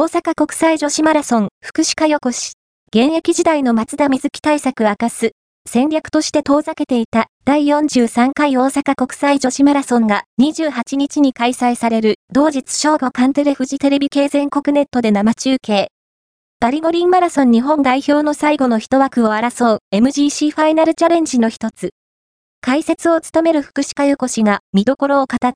大阪国際女子マラソン、福祉かよこし。現役時代の松田瑞希対策明かす。戦略として遠ざけていた第43回大阪国際女子マラソンが28日に開催される同日正午カンテレフジテレビ系全国ネットで生中継。パリ五輪マラソン日本代表の最後の一枠を争う MGC ファイナルチャレンジの一つ。解説を務める福祉加代子氏が見どころを語った。